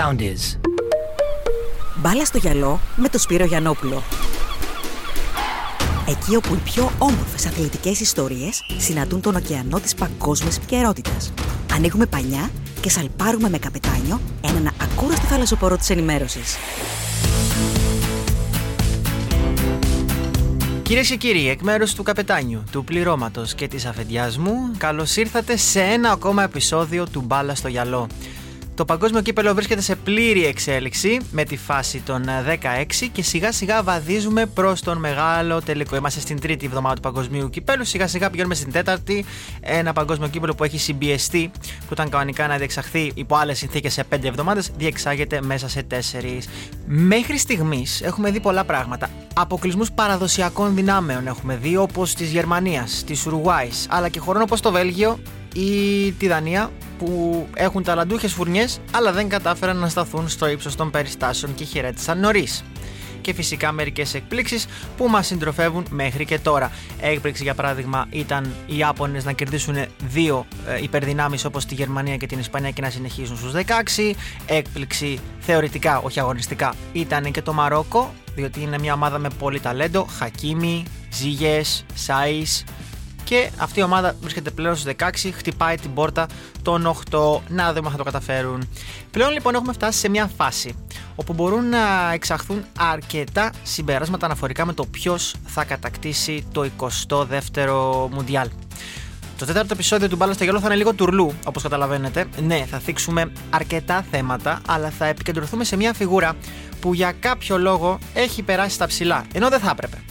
sound is. Μπάλα στο γυαλό με το Σπύρο Γιαννόπουλο. Εκεί όπου οι πιο όμορφες αθλητικές ιστορίες συναντούν τον ωκεανό της παγκόσμιας επικαιρότητας. Ανοίγουμε πανιά και σαλπάρουμε με καπετάνιο έναν ακούραστο θαλασσοπορό της ενημέρωσης. Κυρίες και κύριοι, εκ μέρους του καπετάνιου, του πληρώματος και της αφεντιάς μου, καλώς ήρθατε σε ένα ακόμα επεισόδιο του Μπάλα στο γυαλό. Το παγκόσμιο κύπελο βρίσκεται σε πλήρη εξέλιξη με τη φάση των 16 και σιγά σιγά βαδίζουμε προς τον μεγάλο τελικό. Είμαστε στην τρίτη εβδομάδα του παγκοσμίου κυπέλου. Σιγά σιγά πηγαίνουμε στην τέταρτη. Ένα παγκόσμιο κύπελο που έχει συμπιεστεί, που ήταν κανονικά να διεξαχθεί υπό άλλες συνθήκες σε 5 εβδομάδες, διεξάγεται μέσα σε 4. Μέχρι στιγμής έχουμε δει πολλά πράγματα. Αποκλεισμούς παραδοσιακών δυνάμεων έχουμε δει, όπως της Γερμανίας, της Ουρουάης, αλλά και χωρών όπως το Βέλγιο ή τη Δανία που έχουν ταλαντούχες φουρνιές, αλλά δεν κατάφεραν να σταθούν στο ύψος των περιστάσεων και χαιρέτησαν νωρίς. Και φυσικά μερικές εκπλήξεις που μας συντροφεύουν μέχρι και τώρα. Έκπληξη για παράδειγμα ήταν οι Ιάπωνες να κερδίσουν δύο ε, υπερδυνάμεις όπως τη Γερμανία και την Ισπανία και να συνεχίσουν στους 16. Έκπληξη θεωρητικά, όχι αγωνιστικά, ήταν και το Μαρόκο, διότι είναι μια ομάδα με πολύ ταλέντο. Χακίμι, Ζήγες, Σάις, και αυτή η ομάδα βρίσκεται πλέον στους 16, χτυπάει την πόρτα των 8. Να δούμε αν θα το καταφέρουν. Πλέον λοιπόν έχουμε φτάσει σε μια φάση όπου μπορούν να εξαχθούν αρκετά συμπεράσματα αναφορικά με το ποιος θα κατακτήσει το 22ο Μουντιάλ. Το τέταρτο επεισόδιο του Μπάλα στο Γέλο θα είναι λίγο τουρλού, όπως καταλαβαίνετε. Ναι, θα θίξουμε αρκετά θέματα, αλλά θα επικεντρωθούμε σε μια φιγούρα που για κάποιο λόγο έχει περάσει στα ψηλά, ενώ δεν θα έπρεπε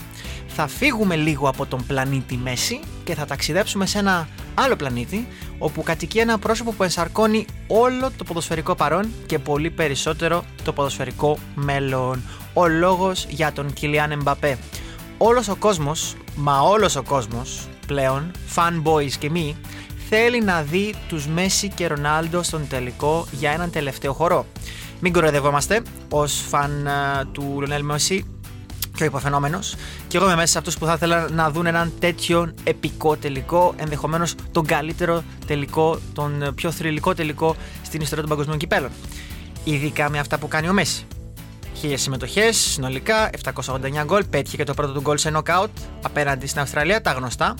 θα φύγουμε λίγο από τον πλανήτη Μέση και θα ταξιδέψουμε σε ένα άλλο πλανήτη όπου κατοικεί ένα πρόσωπο που ενσαρκώνει όλο το ποδοσφαιρικό παρόν και πολύ περισσότερο το ποδοσφαιρικό μέλλον. Ο λόγος για τον Κιλιάν Εμπαπέ. Όλος ο κόσμος, μα όλος ο κόσμος πλέον, fanboys και μη, θέλει να δει τους Μέση και Ρονάλντο στον τελικό για έναν τελευταίο χορό. Μην κοροϊδευόμαστε, ως φαν του Λονέλ Μέση πιο υποφαινόμενος. Και εγώ είμαι μέσα σε αυτούς που θα ήθελα να δουν έναν τέτοιο επικό τελικό, ενδεχομένως τον καλύτερο τελικό, τον πιο θρηλυκό τελικό στην ιστορία των παγκοσμίων κυπέλων. Ειδικά με αυτά που κάνει ο Μέση. Χίλιες συμμετοχές συνολικά, 789 γκολ. Πέτυχε και το πρώτο του γκολ σε νοκάουτ απέναντι στην Αυστραλία, τα γνωστά.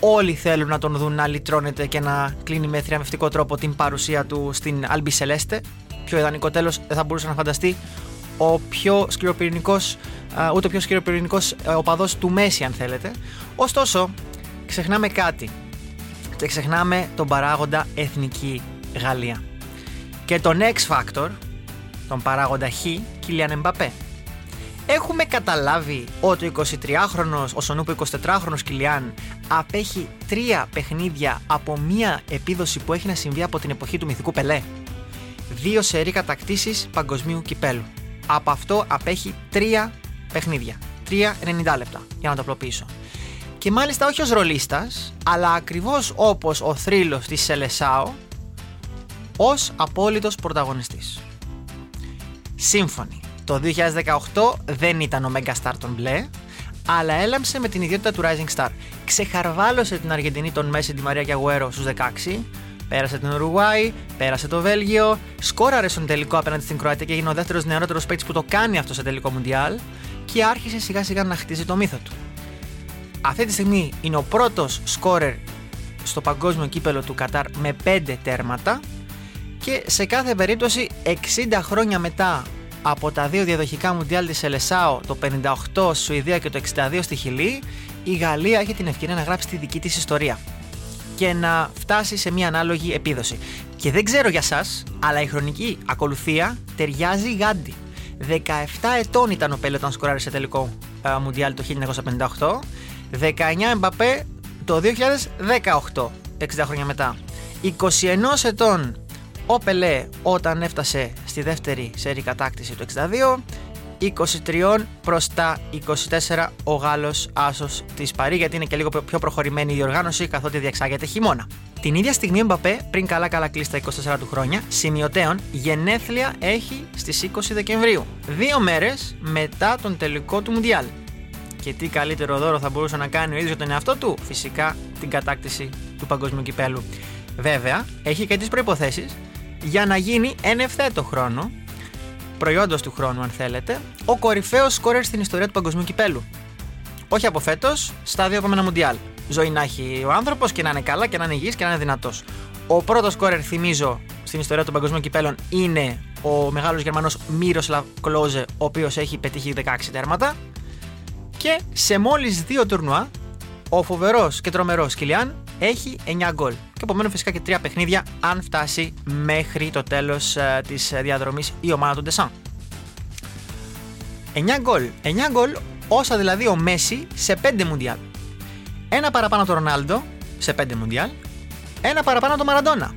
Όλοι θέλουν να τον δουν να λυτρώνεται και να κλείνει με θριαμβευτικό τρόπο την παρουσία του στην Αλμπι Σελέστε. Πιο ιδανικό τέλος δεν θα μπορούσε να φανταστεί ο πιο σκληροπυρηνικός, ούτε ο πιο σκληροπυρηνικός ε, οπαδό του Μέση, αν θέλετε. Ωστόσο, ξεχνάμε κάτι. Και ξεχνάμε τον παράγοντα εθνική Γαλλία. Και τον X Factor, τον παράγοντα Χ, Κιλιαν Εμπαπέ. Έχουμε καταλάβει ότι ο 23χρονος, ο Σονούπο 24χρονος Κιλιάν απέχει τρία παιχνίδια από μία επίδοση που έχει να συμβεί από την εποχή του μυθικού Πελέ. Δύο σερή κατακτήσεις παγκοσμίου κυπέλου από αυτό απέχει 3 παιχνίδια. 3-90 λεπτά, για να το απλοποιήσω. Και μάλιστα όχι ως ρολίστας, αλλά ακριβώς όπως ο θρύλος της Σελεσάο, ως απόλυτος πρωταγωνιστής. Σύμφωνοι, το 2018 δεν ήταν ο Megastar των μπλε, αλλά έλαμψε με την ιδιότητα του Rising Star. Ξεχαρβάλωσε την Αργεντινή των Μέση τη Μαρία Γιαγουέρο στους 16, Πέρασε την Ουρουγουάη, πέρασε το Βέλγιο, σκόραρε στον τελικό απέναντι στην Κροατία και έγινε ο δεύτερος νεαρότερο παίκτης που το κάνει αυτό σε τελικό Μουντιάλ και άρχισε σιγά σιγά να χτίζει το μύθο του. Αυτή τη στιγμή είναι ο πρώτος σκόρερ στο παγκόσμιο κύπελο του Κατάρ με 5 τέρματα και σε κάθε περίπτωση 60 χρόνια μετά από τα δύο διαδοχικά Μουντιάλ της Ελεσάο το 58 στη Σουηδία και το 62 στη Χιλή η Γαλλία έχει την ευκαιρία να γράψει τη δική της ιστορία και να φτάσει σε μια ανάλογη επίδοση. Και δεν ξέρω για σας, αλλά η χρονική ακολουθία ταιριάζει γάντι. 17 ετών ήταν ο Πέλε όταν σκοράρει σε τελικό uh, Μουντιάλ το 1958, 19 Εμπαπέ το 2018, 60 χρόνια μετά. 21 ετών ο Πελέ όταν έφτασε στη δεύτερη σερή κατάκτηση του 62 23 προς τα 24 ο Γάλλος άσος της Παρή γιατί είναι και λίγο πιο προχωρημένη η διοργάνωση καθότι διεξάγεται χειμώνα. Την ίδια στιγμή ο Μπαπέ, πριν καλά καλά κλείσει τα 24 του χρόνια, σημειωτέων γενέθλια έχει στις 20 Δεκεμβρίου, δύο μέρες μετά τον τελικό του Μουντιάλ. Και τι καλύτερο δώρο θα μπορούσε να κάνει ο ίδιος για τον εαυτό του, φυσικά την κατάκτηση του παγκοσμίου κυπέλου. Βέβαια, έχει και τις προϋποθέσεις για να γίνει εν ευθέτω χρόνο προϊόντος του χρόνου, αν θέλετε, ο κορυφαίος σκόρερ στην ιστορία του παγκοσμίου κυπέλου. Όχι από φέτος, στα δύο επόμενα Μουντιάλ. Ζωή να έχει ο άνθρωπος και να είναι καλά και να είναι υγιής και να είναι δυνατός. Ο πρώτος σκόρερ, θυμίζω, στην ιστορία των παγκοσμίων κυπέλων είναι ο μεγάλος Γερμανός Μύροσλαβ Κλόζε, ο οποίος έχει πετύχει 16 τέρματα. Και σε μόλις δύο τουρνουά, ο φοβερός και τρομερός Κιλιάν έχει 9 γκολ. Και επομένω φυσικά και 3 παιχνίδια, αν φτάσει μέχρι το τέλος ε, της διαδρομής η ομάδα του Ντεσάν. 9 γκολ. 9 γκολ όσα δηλαδή ο Μέση σε 5 Μουντιάλ. Ένα παραπάνω το Ρονάλντο σε 5 Μουντιάλ. Ένα παραπάνω το Μαραντόνα.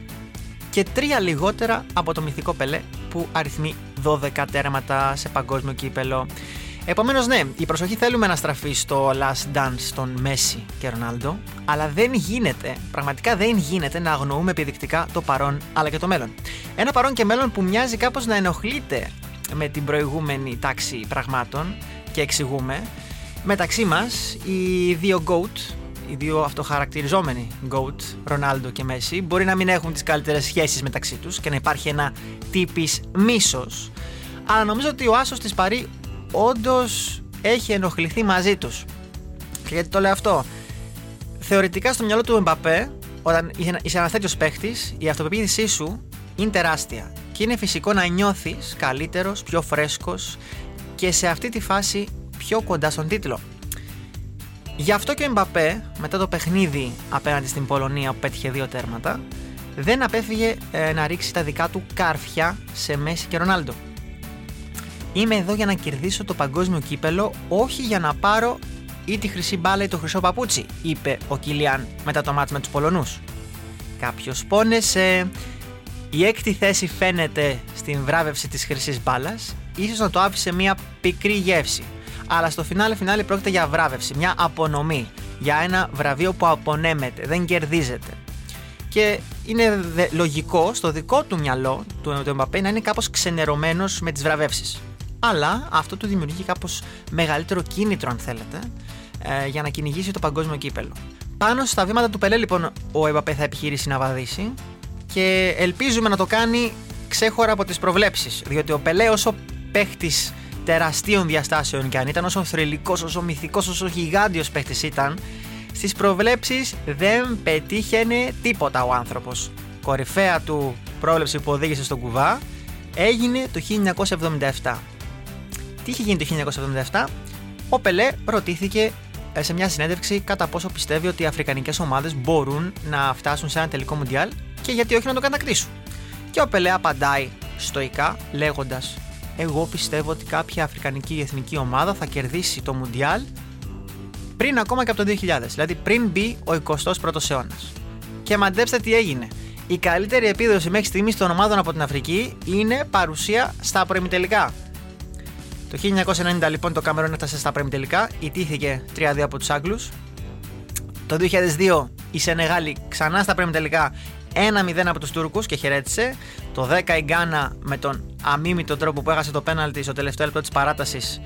Και τρία λιγότερα από το μυθικό Πελέ που αριθμεί 12 τέρματα σε παγκόσμιο κύπελο. Επομένως, ναι, η προσοχή θέλουμε να στραφεί στο last dance των Μέση και Ρονάλντο, αλλά δεν γίνεται, πραγματικά δεν γίνεται να αγνοούμε επιδεικτικά το παρόν αλλά και το μέλλον. Ένα παρόν και μέλλον που μοιάζει κάπως να ενοχλείται με την προηγούμενη τάξη πραγμάτων και εξηγούμε. Μεταξύ μας, οι δύο GOAT, οι δύο αυτοχαρακτηριζόμενοι GOAT, Ρονάλντο και Μέση, μπορεί να μην έχουν τις καλύτερες σχέσεις μεταξύ τους και να υπάρχει ένα τύπης μίσος, αλλά νομίζω ότι ο άσος της Παρή όντως έχει ενοχληθεί μαζί τους. Και γιατί το λέω αυτό. Θεωρητικά στο μυαλό του Εμπαπέ, όταν είσαι ένας τέτοιος παίχτης, η αυτοπεποίθησή σου είναι τεράστια. Και είναι φυσικό να νιώθεις καλύτερος, πιο φρέσκος και σε αυτή τη φάση πιο κοντά στον τίτλο. Γι' αυτό και ο Εμπαπέ, μετά το παιχνίδι απέναντι στην Πολωνία που πέτυχε δύο τέρματα, δεν απέφυγε ε, να ρίξει τα δικά του κάρφια σε Μέση και Ρονάλντο. Είμαι εδώ για να κερδίσω το παγκόσμιο κύπελο, όχι για να πάρω ή τη χρυσή μπάλα ή το χρυσό παπούτσι, είπε ο Κιλιάν μετά το μάτς με τους Πολωνούς. Κάποιος πόνεσε. Η έκτη θέση φαίνεται στην βράβευση της χρυσής μπάλας, ίσως να το άφησε μια πικρή γεύση. Αλλά στο φινάλε φινάλε πρόκειται για βράβευση, μια απονομή, για ένα βραβείο που απονέμεται, δεν κερδίζεται. Και είναι λογικό στο δικό του μυαλό του Εμπαπέ να είναι κάπως ξενερωμένος με τις βραβεύσεις αλλά αυτό του δημιουργεί κάπως μεγαλύτερο κίνητρο αν θέλετε ε, για να κυνηγήσει το παγκόσμιο κύπελο. Πάνω στα βήματα του Πελέ λοιπόν ο Εμπαπέ θα επιχειρήσει να βαδίσει και ελπίζουμε να το κάνει ξέχωρα από τις προβλέψεις διότι ο Πελέ όσο παίχτης τεραστίων διαστάσεων και αν ήταν όσο θρηλυκός, όσο μυθικός, όσο γιγάντιος παίχτης ήταν στις προβλέψεις δεν πετύχαινε τίποτα ο άνθρωπος. Κορυφαία του πρόβλεψη που οδήγησε στον κουβά έγινε το 1977 τι είχε γίνει το 1977, ο Πελέ ρωτήθηκε ε, σε μια συνέντευξη κατά πόσο πιστεύει ότι οι αφρικανικές ομάδες μπορούν να φτάσουν σε ένα τελικό μουντιάλ και γιατί όχι να το κατακτήσουν. Και ο Πελέ απαντάει στοικά λέγοντας εγώ πιστεύω ότι κάποια αφρικανική εθνική ομάδα θα κερδίσει το μουντιάλ πριν ακόμα και από το 2000, δηλαδή πριν μπει ο 21ος αιώνας. Και μαντέψτε τι έγινε. Η καλύτερη επίδοση μέχρι στιγμής των ομάδων από την Αφρική είναι παρουσία στα προημιτελικά. Το 1990 λοιπόν το Καμερόν έφτασε στα πρέμι τελικά, ιτήθηκε 3-2 από τους Άγγλους. Το 2002 η Σενεγάλη ξανά στα πρέμι τελικά 1-0 από τους Τούρκους και χαιρέτησε. Το 10 η Γκάνα με τον αμίμητο τρόπο που έχασε το πέναλτι στο τελευταίο λεπτό της παράτασης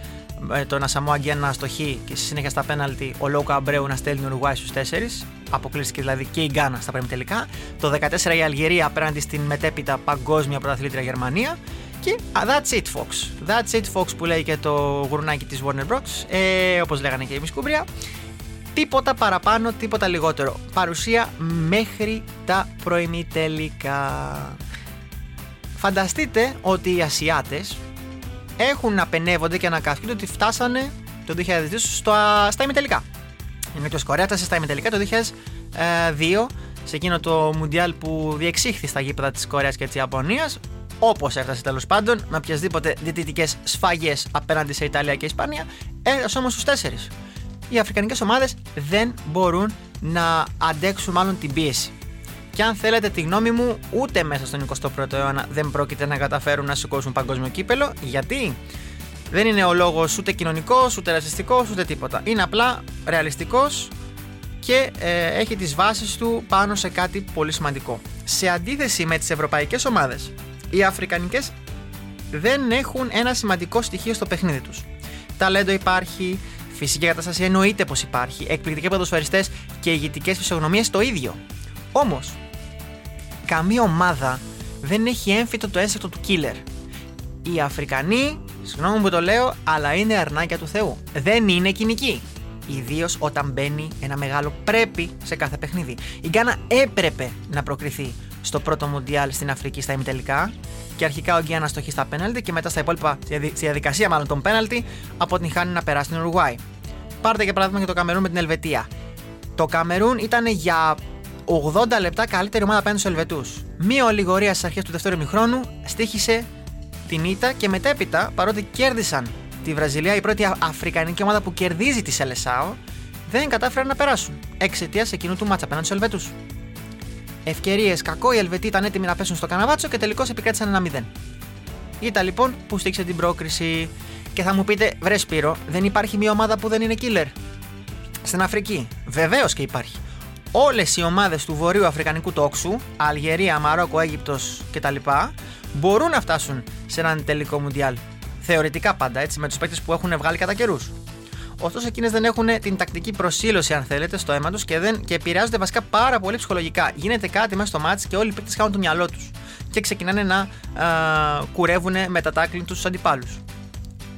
τον Ασαμό Αγγιάν να αστοχεί και στη συνέχεια στα πέναλτι ο Λόκα Αμπρέου να στέλνει Ουρουάη στους 4. Αποκλείστηκε δηλαδή και η Γκάνα στα πρέμι τελικά. Το 14 η Αλγερία απέναντι στην μετέπειτα παγκόσμια πρωταθλήτρια Γερμανία. Και that's it Fox. That's it Fox που λέει και το γουρνάκι της Warner Bros. Ε, όπως λέγανε και οι Μισκούμπρια. Τίποτα παραπάνω, τίποτα λιγότερο. Παρουσία μέχρι τα προημιτελικά. Φανταστείτε ότι οι Ασιάτες έχουν να πενεύονται και να καυκούνται ότι φτάσανε το 2002 στο, στα ημιτελικά. Η Νότιος Κορέας φτάσε στα ημιτελικά το 2002 σε εκείνο το Μουντιάλ που διεξήχθη στα γήπεδα της Κορέας και της Ιαπωνίας όπως έφτασε τέλος πάντων, με οποιασδήποτε διαιτητικές σφαγές απέναντι σε Ιταλία και Ισπανία, έφτασε όμως στους τέσσερις. Οι αφρικανικές ομάδες δεν μπορούν να αντέξουν μάλλον την πίεση. Και αν θέλετε τη γνώμη μου, ούτε μέσα στον 21ο αιώνα δεν πρόκειται να καταφέρουν να σηκώσουν παγκόσμιο κύπελο. Γιατί; Δεν είναι ο λόγος ούτε κοινωνικός, ούτε ρατσιστικό, ούτε τίποτα. Είναι απλά ρεαλιστικός και ε, έχει τις βάσεις του πάνω σε κάτι πολύ σημαντικό. Σε αντίθεση με τις ευρωπαϊκές ομάδες οι Αφρικανικές δεν έχουν ένα σημαντικό στοιχείο στο παιχνίδι τους. Ταλέντο υπάρχει, φυσική κατάσταση εννοείται πως υπάρχει, εκπληκτικοί ποδοσφαιριστές και ηγητικές φυσιογνωμίες το ίδιο. Όμως, καμία ομάδα δεν έχει έμφυτο το ένστικτο του killer. Οι Αφρικανοί, συγγνώμη που το λέω, αλλά είναι αρνάκια του Θεού. Δεν είναι κοινικοί. Ιδίως όταν μπαίνει ένα μεγάλο πρέπει σε κάθε παιχνίδι. Η Γκάνα έπρεπε να προκριθεί στο πρώτο Μουντιάλ στην Αφρική στα ημιτελικά και αρχικά ο Γκιάννα στοχεί στα πέναλτι και μετά στα υπόλοιπα, στη διαδικασία μάλλον των πέναλτι, αποτυγχάνει να περάσει στην Ουρουγουάη. Πάρτε για παράδειγμα και το Καμερούν με την Ελβετία. Το Καμερούν ήταν για 80 λεπτά καλύτερη ομάδα απέναντι στους Ελβετούς. Μία ολιγορία στις αρχές του δεύτερου μηχρόνου στήχησε την ήττα και μετέπειτα, παρότι κέρδισαν τη Βραζιλία, η πρώτη αφρικανική ομάδα που κερδίζει τη Σελεσάο, δεν κατάφεραν να περάσουν εξαιτία εκείνου του μάτσα απέναντι στους Ελβετούς. Ευκαιρίες κακό, οι Ελβετοί ήταν έτοιμοι να πέσουν στο καναβάτσο και τελικώς επικράτησαν ένα 0. Ήταν λοιπόν που στήξε την πρόκριση. Και θα μου πείτε, βρε Σπύρο, δεν υπάρχει μια ομάδα που δεν είναι killer; Στην Αφρική. Βεβαίως και υπάρχει. Όλες οι ομάδες του βορείου Αφρικανικού τόξου, Αλγερία, Μαρόκο, Αίγυπτος κτλ., μπορούν να φτάσουν σε έναν τελικό μουντιάλ. Θεωρητικά πάντα έτσι, με τους παίκτες που έχουν βγάλει κατά καιρούς. Ωστόσο, εκείνες δεν έχουν την τακτική προσήλωση, αν θέλετε, στο αίμα τους και, δεν, και επηρεάζονται βασικά πάρα πολύ ψυχολογικά. Γίνεται κάτι μέσα στο μάτι και όλοι οι παίκτες χάνουν το μυαλό τους και ξεκινάνε να α, κουρεύουν με τα τάκλιν τους αντιπάλους.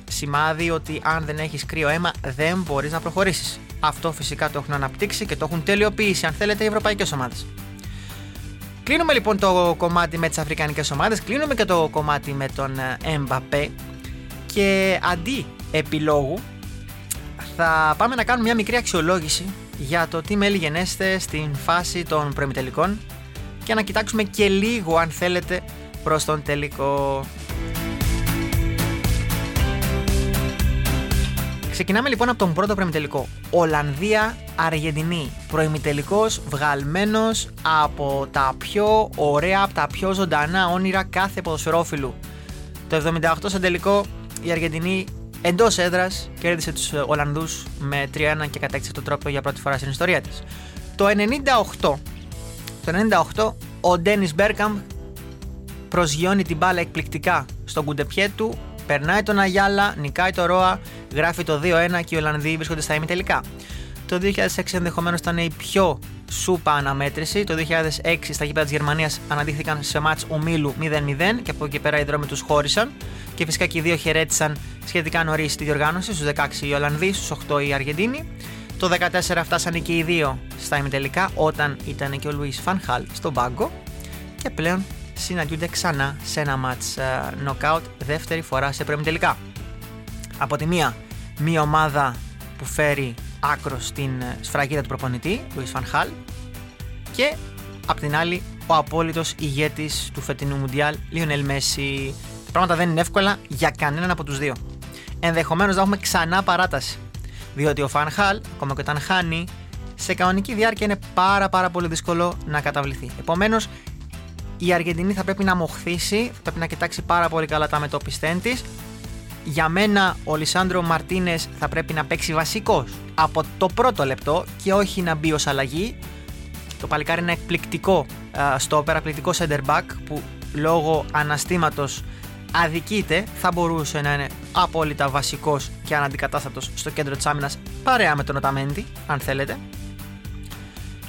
Σημάδι ότι αν δεν έχεις κρύο αίμα, δεν μπορείς να προχωρήσεις. Αυτό φυσικά το έχουν αναπτύξει και το έχουν τελειοποιήσει, αν θέλετε, οι ευρωπαϊκές ομάδες. Κλείνουμε λοιπόν το κομμάτι με τις αφρικανικές ομάδες, κλείνουμε και το κομμάτι με τον Mbappé και αντί επιλόγου θα πάμε να κάνουμε μια μικρή αξιολόγηση για το τι μέλη γενέστε στην φάση των προημιτελικών και να κοιτάξουμε και λίγο αν θέλετε προς τον τελικό. Ξεκινάμε λοιπόν από τον πρώτο προημιτελικό. Ολλανδία-Αργεντινή. Προημιτελικός βγαλμένος από τα πιο ωραία, από τα πιο ζωντανά όνειρα κάθε ποδοσφαιρόφιλου. Το 78 στο τελικό η Αργεντινή εντός έδρας κέρδισε τους Ολλανδούς με 3-1 και κατέκτησε το τρόπο για πρώτη φορά στην ιστορία της. Το 98, το 98 ο Ντένις Μπέρκαμ προσγειώνει την μπάλα εκπληκτικά στον κουντεπιέ του, περνάει τον Αγιάλα, νικάει το Ρόα, γράφει το 2-1 και οι Ολλανδοί βρίσκονται στα ημιτελικά. Το 2006 ενδεχομένως ήταν η πιο σούπα αναμέτρηση. Το 2006 στα γήπεδα της Γερμανίας αναδείχθηκαν σε μάτς ομίλου 0-0 και από εκεί πέρα οι δρόμοι τους χώρισαν. Και φυσικά και οι δύο χαιρέτησαν σχετικά νωρίς τη διοργάνωση, στους 16 οι Ολλανδοί, στους 8 οι Αργεντίνοι. Το 14 φτάσανε και οι δύο στα ημιτελικά όταν ήταν και ο Λουίς Φανχάλ στον πάγκο και πλέον συναντιούνται ξανά σε ένα μάτς knockout δεύτερη φορά σε προημιτελικά. Από τη μία, μία ομάδα που φέρει άκρο στην ε, σφραγίδα του προπονητή, Λουίς Φανχάλ και απ' την άλλη ο απόλυτος ηγέτης του φετινού Μουντιάλ, Λιονέλ Μέση. Τα πράγματα δεν είναι εύκολα για κανέναν από τους δύο. Ενδεχομένως να έχουμε ξανά παράταση διότι ο Φανχάλ, ακόμα και όταν χάνει, σε κανονική διάρκεια είναι πάρα πάρα πολύ δύσκολο να καταβληθεί. Επομένως, η Αργεντινή θα πρέπει να μοχθήσει, θα πρέπει να κοιτάξει πάρα πολύ καλά τα μετώπιστέν της. Για μένα, ο Λισάνδρο Μαρτίνες θα πρέπει να παίξει βασικός από το πρώτο λεπτό και όχι να μπει ως αλλαγή. Το παλικάρι είναι εκπληκτικό στο εκπληκτικό center back που λόγω αναστήματος αδικείται, θα μπορούσε να είναι απόλυτα βασικός και αναντικατάστατος στο κέντρο της άμυνας παρέα με τον Οταμέντι, αν θέλετε.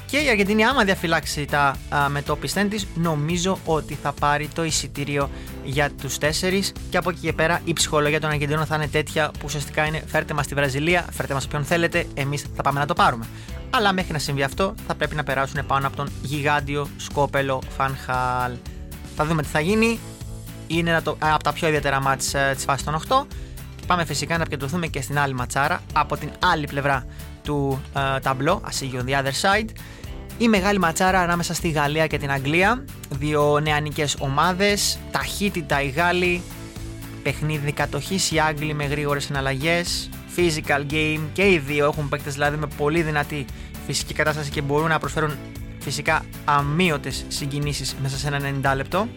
Και η Αργεντινή, άμα διαφυλάξει τα μετώπιστέν της, νομίζω ότι θα πάρει το εισιτήριο για τους τέσσερις. Και από εκεί και πέρα η ψυχολογία των Αργεντινών θα είναι τέτοια που ουσιαστικά είναι φέρτε μας στη Βραζιλία, φέρτε μας όποιον θέλετε, εμείς θα πάμε να το πάρουμε. Αλλά μέχρι να συμβεί αυτό θα πρέπει να περάσουν πάνω από τον γιγάντιο σκόπελο Φανχάλ. Θα δούμε τι θα γίνει είναι το, από τα πιο ιδιαίτερα μάτς ε, της φάσης των 8 και πάμε φυσικά να επικεντρωθούμε και στην άλλη ματσάρα από την άλλη πλευρά του ε, ταμπλό, as on the other side. Η μεγάλη ματσάρα ανάμεσα στη Γαλλία και την Αγγλία. Δύο νεανικές ομάδες ταχύτητα οι Γάλλοι παιχνίδι κατοχής οι Άγγλοι με γρήγορες εναλλαγές, physical game και οι δύο έχουν παίκτες δηλαδή με πολύ δυνατή φυσική κατάσταση και μπορούν να προσφέρουν φυσικά αμύωτες συγκινήσεις μέσα σε ένα 90 λεπτό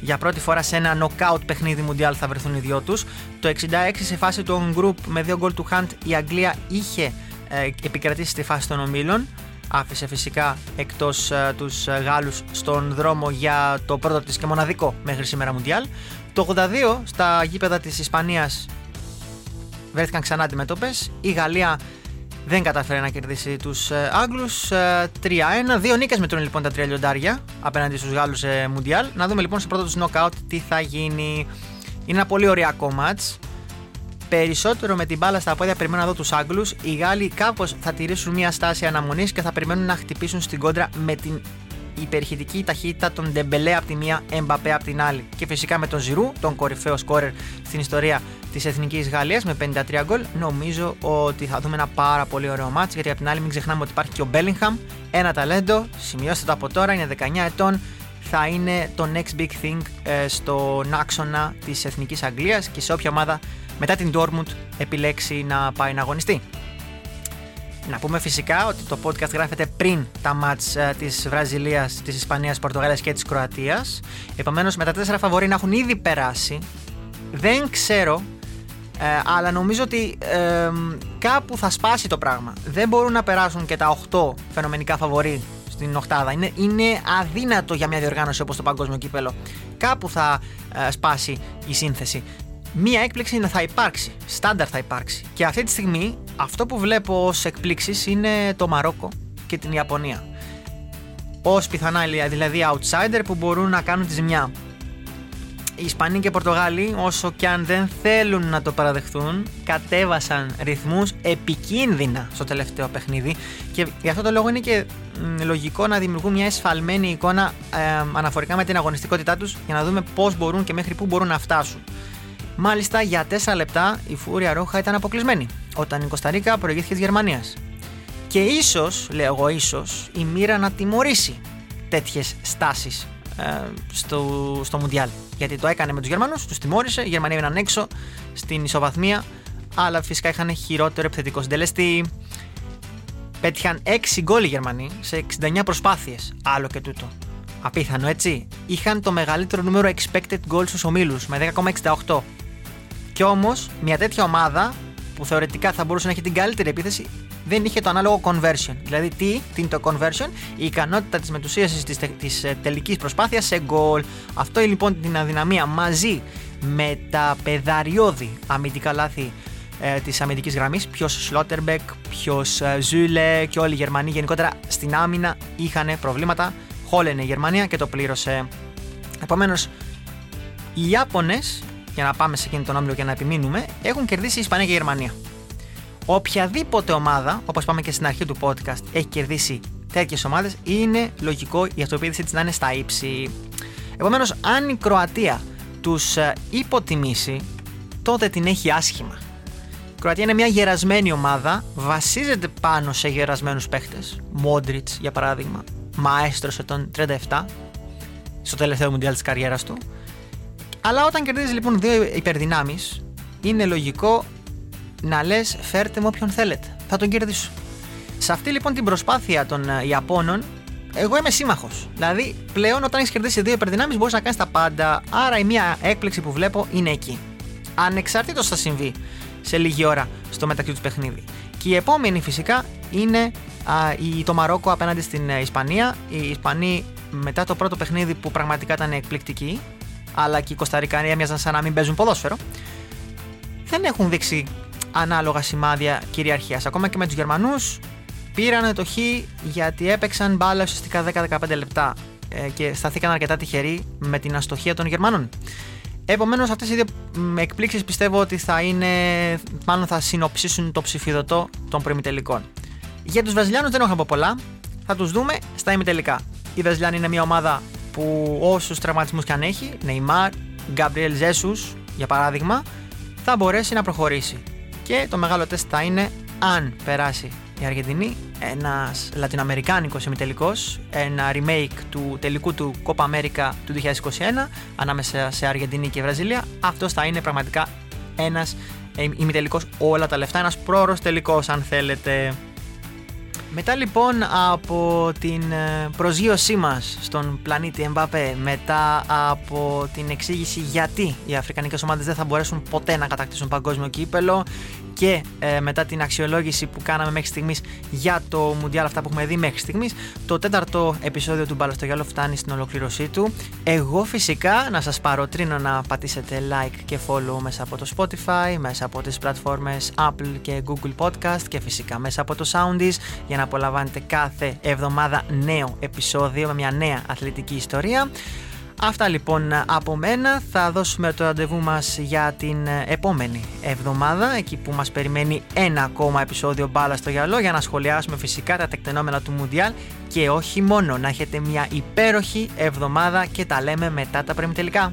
για πρώτη φορά σε ένα knockout παιχνίδι Μουντιάλ θα βρεθούν οι δυο τους. Το 66 σε φάση του on group με δύο γκολ του Hunt η Αγγλία είχε ε, επικρατήσει στη φάση των ομίλων. Άφησε φυσικά εκτός ε, τους Γάλλους στον δρόμο για το πρώτο της και μοναδικό μέχρι σήμερα Μουντιάλ. Το 82 στα γήπεδα της Ισπανίας βρέθηκαν ξανά αντιμετώπες. Η Γαλλία δεν κατάφερε να κερδίσει τους ε, Άγγλους. 3-1. Δύο νίκες μετρούν λοιπόν τα τρία λιοντάρια απέναντι στους Γάλλους σε Μουντιάλ. Να δούμε λοιπόν στο πρώτο τους νοκάουτ τι θα γίνει. Είναι ένα πολύ ωριακό ματ. Περισσότερο με την μπάλα στα πόδια περιμένω να δω τους Άγγλους. Οι Γάλλοι κάπως θα τηρήσουν μια στάση αναμονής και θα περιμένουν να χτυπήσουν στην κόντρα με την υπερχητική ταχύτητα των Ντεμπελέ από τη μία, Εμπαπέ από την άλλη. Και φυσικά με τον Ζηρού, τον κορυφαίο σκόρερ στην ιστορία της Εθνικής Γαλλίας με 53 γκολ. Νομίζω ότι θα δούμε ένα πάρα πολύ ωραίο μάτς γιατί από την άλλη μην ξεχνάμε ότι υπάρχει και ο Μπέλιγχαμ, ένα ταλέντο. Σημειώστε το από τώρα, είναι 19 ετών. Θα είναι το next big thing ε, στον άξονα της Εθνικής Αγγλίας και σε όποια ομάδα μετά την Dortmund επιλέξει να πάει να αγωνιστεί. Να πούμε φυσικά ότι το podcast γράφεται πριν τα μάτς ε, της Βραζιλίας, της Ισπανίας, Πορτογαλίας και της Κροατίας. Επομένως με τα τέσσερα φαβορή να έχουν ήδη περάσει. Δεν ξέρω, ε, αλλά νομίζω ότι ε, κάπου θα σπάσει το πράγμα. Δεν μπορούν να περάσουν και τα 8 φαινομενικά φαβορή στην οχτάδα. Είναι, είναι αδύνατο για μια διοργάνωση όπως το Παγκόσμιο Κύπελο. Κάπου θα ε, σπάσει η σύνθεση μία έκπληξη θα υπάρξει. Στάνταρ θα υπάρξει. Και αυτή τη στιγμή αυτό που βλέπω ως εκπλήξεις είναι το Μαρόκο και την Ιαπωνία. Ω πιθανά δηλαδή outsider που μπορούν να κάνουν τη ζημιά. Οι Ισπανοί και οι Πορτογάλοι, όσο και αν δεν θέλουν να το παραδεχθούν, κατέβασαν ρυθμούς επικίνδυνα στο τελευταίο παιχνίδι και γι' αυτό το λόγο είναι και λογικό να δημιουργούν μια εσφαλμένη εικόνα ε, αναφορικά με την αγωνιστικότητά τους για να δούμε πώς μπορούν και μέχρι πού μπορούν να φτάσουν. Μάλιστα για 4 λεπτά η Φούρια Ρόχα ήταν αποκλεισμένη όταν η Κωνσταντίνα προηγήθηκε της Γερμανίας. Και ίσως, λέω εγώ, ίσως η μοίρα να τιμωρήσει τέτοιες στάσεις ε, στο, στο Μουντιάλ. Γιατί το έκανε με τους Γερμανούς, τους τιμώρησε, οι Γερμανοί έμειναν έξω στην ισοβαθμία, αλλά φυσικά είχαν χειρότερο επιθετικό συντελεστή. Πέτυχαν 6 γκολ οι Γερμανοί σε 69 προσπάθειες. Άλλο και τούτο. Απίθανο έτσι. Είχαν το μεγαλύτερο νούμερο expected goals στους ομίλους με 10,68. Κι όμως, μια τέτοια ομάδα που θεωρητικά θα μπορούσε να έχει την καλύτερη επίθεση δεν είχε το ανάλογο conversion. Δηλαδή, τι, τι είναι το conversion, η ικανότητα της μετουσίασης της ε, τελικής προσπάθειας σε goal. Αυτό λοιπόν την αδυναμία μαζί με τα πεδαριώδη αμυντικά λάθη ε, της αμυντικής γραμμής. Ποιος Σλότερμπεκ, ποιος ε, Ζούλε και όλοι οι Γερμανοί γενικότερα στην άμυνα είχαν προβλήματα. Χόλενε η Γερμανία και το πλήρωσε. Επομένως, οι Ιάπωνες για να πάμε σε εκείνη τον όμιλο και να επιμείνουμε, έχουν κερδίσει η Ισπανία και η Γερμανία. Οποιαδήποτε ομάδα, όπως πάμε και στην αρχή του podcast, έχει κερδίσει τέτοιες ομάδες, είναι λογικό η αυτοποίηση της να είναι στα ύψη. Επομένως, αν η Κροατία τους ε, υποτιμήσει, τότε την έχει άσχημα. Η Κροατία είναι μια γερασμένη ομάδα, βασίζεται πάνω σε γερασμένους παίχτε. Μόντριτς, για παράδειγμα, μαέστρος ετών 37, στο τελευταίο μουντιάλ της καριέρας του. Αλλά όταν κερδίζεις λοιπόν δύο υπερδυνάμεις, είναι λογικό να λες: Φέρτε με όποιον θέλετε. Θα τον κερδίσω. Σε αυτή λοιπόν την προσπάθεια των ε, Ιαπώνων, εγώ είμαι σύμμαχος. Δηλαδή, πλέον όταν έχεις κερδίσει δύο υπερδυνάμεις, μπορείς να κάνεις τα πάντα. Άρα, η μία έκπληξη που βλέπω είναι εκεί. Ανεξαρτήτως θα συμβεί σε λίγη ώρα στο μεταξύ τους παιχνίδι. Και η επόμενη φυσικά είναι α, η, το Μαρόκο απέναντι στην ε, Ισπανία. Οι Ισπανοί μετά το πρώτο παιχνίδι που πραγματικά ήταν εκπληκτικοί, αλλά και οι Κωνσταντινοί έμοιαζαν σαν να μην παίζουν ποδόσφαιρο, δεν έχουν δείξει ανάλογα σημάδια κυριαρχίας. Ακόμα και με τους Γερμανούς πήραν το χ γιατί έπαιξαν μπάλα ουσιαστικά 10-15 λεπτά ε, και σταθήκαν αρκετά τυχεροί με την αστοχία των Γερμανών. Επομένως, αυτές οι δύο εκπλήξεις πιστεύω ότι θα είναι, μάλλον θα συνοψίσουν το ψηφιδωτό των προημιτελικών. Για τους Βραζιλιάνους δεν έχω να πω πολλά. Θα τους δούμε στα ημιτελικά. Η Βραζιλιάνοι είναι μια ομάδα που όσους τραυματισμούς και αν έχει, Νεϊμάρ, Γκαμπριέλ Ζέσους για παράδειγμα, θα μπορέσει να προχωρήσει. Και το μεγάλο τεστ θα είναι αν περάσει η Αργεντινή, ένας Λατινοαμερικάνικος ημιτελικός, ένα remake του τελικού του Copa America του 2021 ανάμεσα σε Αργεντινή και Βραζιλία. Αυτός θα είναι πραγματικά ένας ημιτελικός όλα τα λεφτά, ένας πρόωρος τελικός, αν θέλετε. Μετά λοιπόν από την ε, προσγείωσή μας στον πλανήτη Εμπαπέ, μετά από την εξήγηση γιατί οι αφρικανικές ομάδες δεν θα μπορέσουν ποτέ να κατακτήσουν παγκόσμιο κύπελο και ε, μετά την αξιολόγηση που κάναμε μέχρι στιγμής για το Μουντιάλ αυτά που έχουμε δει μέχρι στιγμής το τέταρτο επεισόδιο του Μπάλα στο Γιάλο φτάνει στην ολοκλήρωσή του. Εγώ φυσικά να σας παροτρύνω να πατήσετε like και follow μέσα από το Spotify μέσα από τις πλατφόρμες Apple και Google Podcast και φυσικά μέσα από το Soundies για να απολαμβάνετε κάθε εβδομάδα νέο επεισόδιο με μια νέα αθλητική ιστορία Αυτά λοιπόν από μένα. Θα δώσουμε το ραντεβού μας για την επόμενη εβδομάδα, εκεί που μας περιμένει ένα ακόμα επεισόδιο μπάλα στο γυαλό για να σχολιάσουμε φυσικά τα τεκτενόμενα του Μουντιάλ και όχι μόνο να έχετε μια υπέροχη εβδομάδα και τα λέμε μετά τα τελικά.